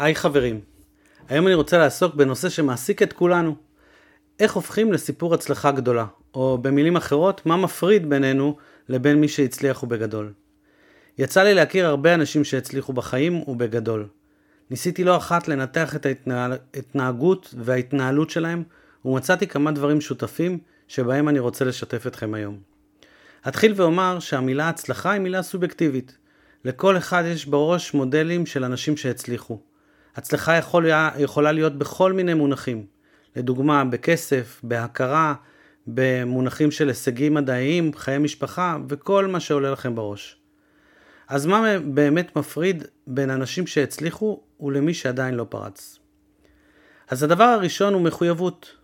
היי חברים, היום אני רוצה לעסוק בנושא שמעסיק את כולנו. איך הופכים לסיפור הצלחה גדולה, או במילים אחרות, מה מפריד בינינו לבין מי שהצליח ובגדול. יצא לי להכיר הרבה אנשים שהצליחו בחיים ובגדול. ניסיתי לא אחת לנתח את ההתנהגות וההתנהלות שלהם, ומצאתי כמה דברים שותפים שבהם אני רוצה לשתף אתכם היום. אתחיל ואומר שהמילה הצלחה היא מילה סובייקטיבית. לכל אחד יש בראש מודלים של אנשים שהצליחו. הצלחה יכול, יכולה להיות בכל מיני מונחים. לדוגמה, בכסף, בהכרה, במונחים של הישגים מדעיים, חיי משפחה וכל מה שעולה לכם בראש. אז מה באמת מפריד בין אנשים שהצליחו ולמי שעדיין לא פרץ? אז הדבר הראשון הוא מחויבות.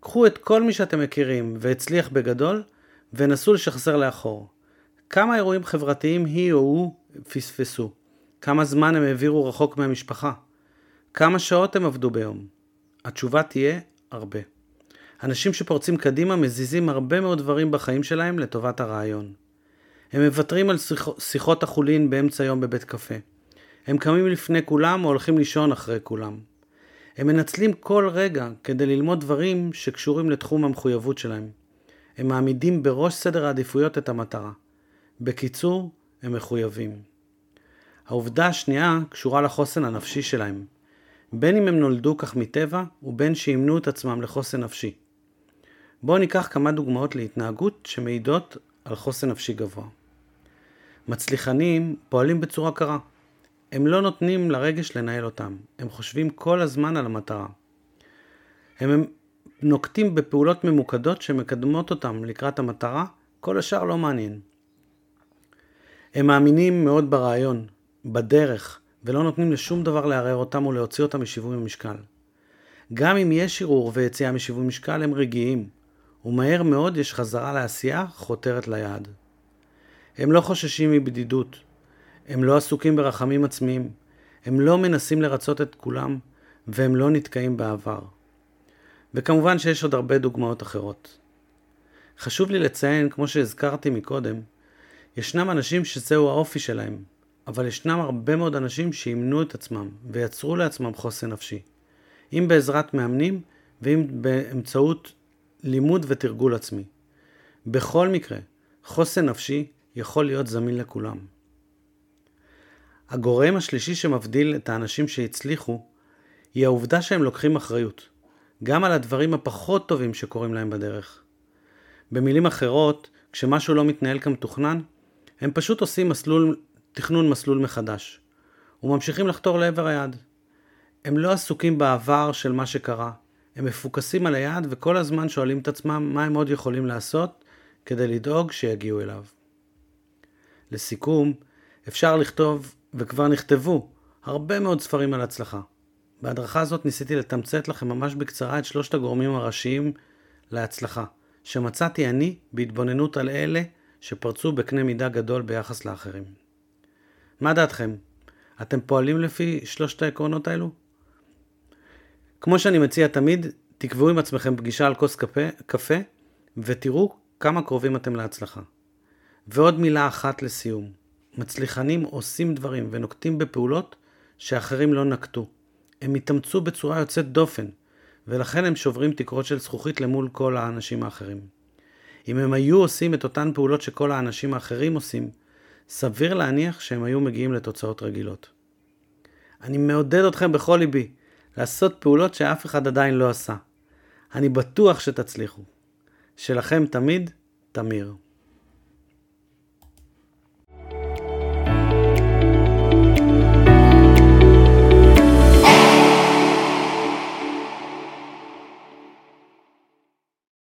קחו את כל מי שאתם מכירים והצליח בגדול ונסו לשחזר לאחור. כמה אירועים חברתיים היא או הוא פספסו? כמה זמן הם העבירו רחוק מהמשפחה? כמה שעות הם עבדו ביום? התשובה תהיה הרבה. אנשים שפורצים קדימה מזיזים הרבה מאוד דברים בחיים שלהם לטובת הרעיון. הם מוותרים על שיח... שיחות החולין באמצע היום בבית קפה. הם קמים לפני כולם או הולכים לישון אחרי כולם. הם מנצלים כל רגע כדי ללמוד דברים שקשורים לתחום המחויבות שלהם. הם מעמידים בראש סדר העדיפויות את המטרה. בקיצור, הם מחויבים. העובדה השנייה קשורה לחוסן הנפשי שלהם. בין אם הם נולדו כך מטבע, ובין שאימנו את עצמם לחוסן נפשי. בואו ניקח כמה דוגמאות להתנהגות שמעידות על חוסן נפשי גבוה. מצליחנים פועלים בצורה קרה. הם לא נותנים לרגש לנהל אותם, הם חושבים כל הזמן על המטרה. הם נוקטים בפעולות ממוקדות שמקדמות אותם לקראת המטרה, כל השאר לא מעניין. הם מאמינים מאוד ברעיון, בדרך, ולא נותנים לשום דבר לערער אותם או להוציא אותם משיווי המשקל. גם אם יש ערעור ויציאה משיווי משקל הם רגיעים, ומהר מאוד יש חזרה לעשייה חותרת ליעד. הם לא חוששים מבדידות, הם לא עסוקים ברחמים עצמיים, הם לא מנסים לרצות את כולם, והם לא נתקעים בעבר. וכמובן שיש עוד הרבה דוגמאות אחרות. חשוב לי לציין, כמו שהזכרתי מקודם, ישנם אנשים שזהו האופי שלהם, אבל ישנם הרבה מאוד אנשים שאימנו את עצמם ויצרו לעצמם חוסן נפשי. אם בעזרת מאמנים ואם באמצעות לימוד ותרגול עצמי. בכל מקרה, חוסן נפשי יכול להיות זמין לכולם. הגורם השלישי שמבדיל את האנשים שהצליחו, היא העובדה שהם לוקחים אחריות, גם על הדברים הפחות טובים שקורים להם בדרך. במילים אחרות, כשמשהו לא מתנהל כמתוכנן, הם פשוט עושים מסלול, תכנון מסלול מחדש, וממשיכים לחתור לעבר היעד. הם לא עסוקים בעבר של מה שקרה, הם מפוקסים על היעד וכל הזמן שואלים את עצמם מה הם עוד יכולים לעשות כדי לדאוג שיגיעו אליו. לסיכום, אפשר לכתוב, וכבר נכתבו, הרבה מאוד ספרים על הצלחה. בהדרכה הזאת ניסיתי לתמצת לכם ממש בקצרה את שלושת הגורמים הראשיים להצלחה, שמצאתי אני בהתבוננות על אלה שפרצו בקנה מידה גדול ביחס לאחרים. מה דעתכם? אתם פועלים לפי שלושת העקרונות האלו? כמו שאני מציע תמיד, תקבעו עם עצמכם פגישה על כוס קפה, קפה ותראו כמה קרובים אתם להצלחה. ועוד מילה אחת לסיום. מצליחנים עושים דברים ונוקטים בפעולות שאחרים לא נקטו. הם התאמצו בצורה יוצאת דופן, ולכן הם שוברים תקרות של זכוכית למול כל האנשים האחרים. אם הם היו עושים את אותן פעולות שכל האנשים האחרים עושים, סביר להניח שהם היו מגיעים לתוצאות רגילות. אני מעודד אתכם בכל ליבי לעשות פעולות שאף אחד עדיין לא עשה. אני בטוח שתצליחו. שלכם תמיד, תמיר.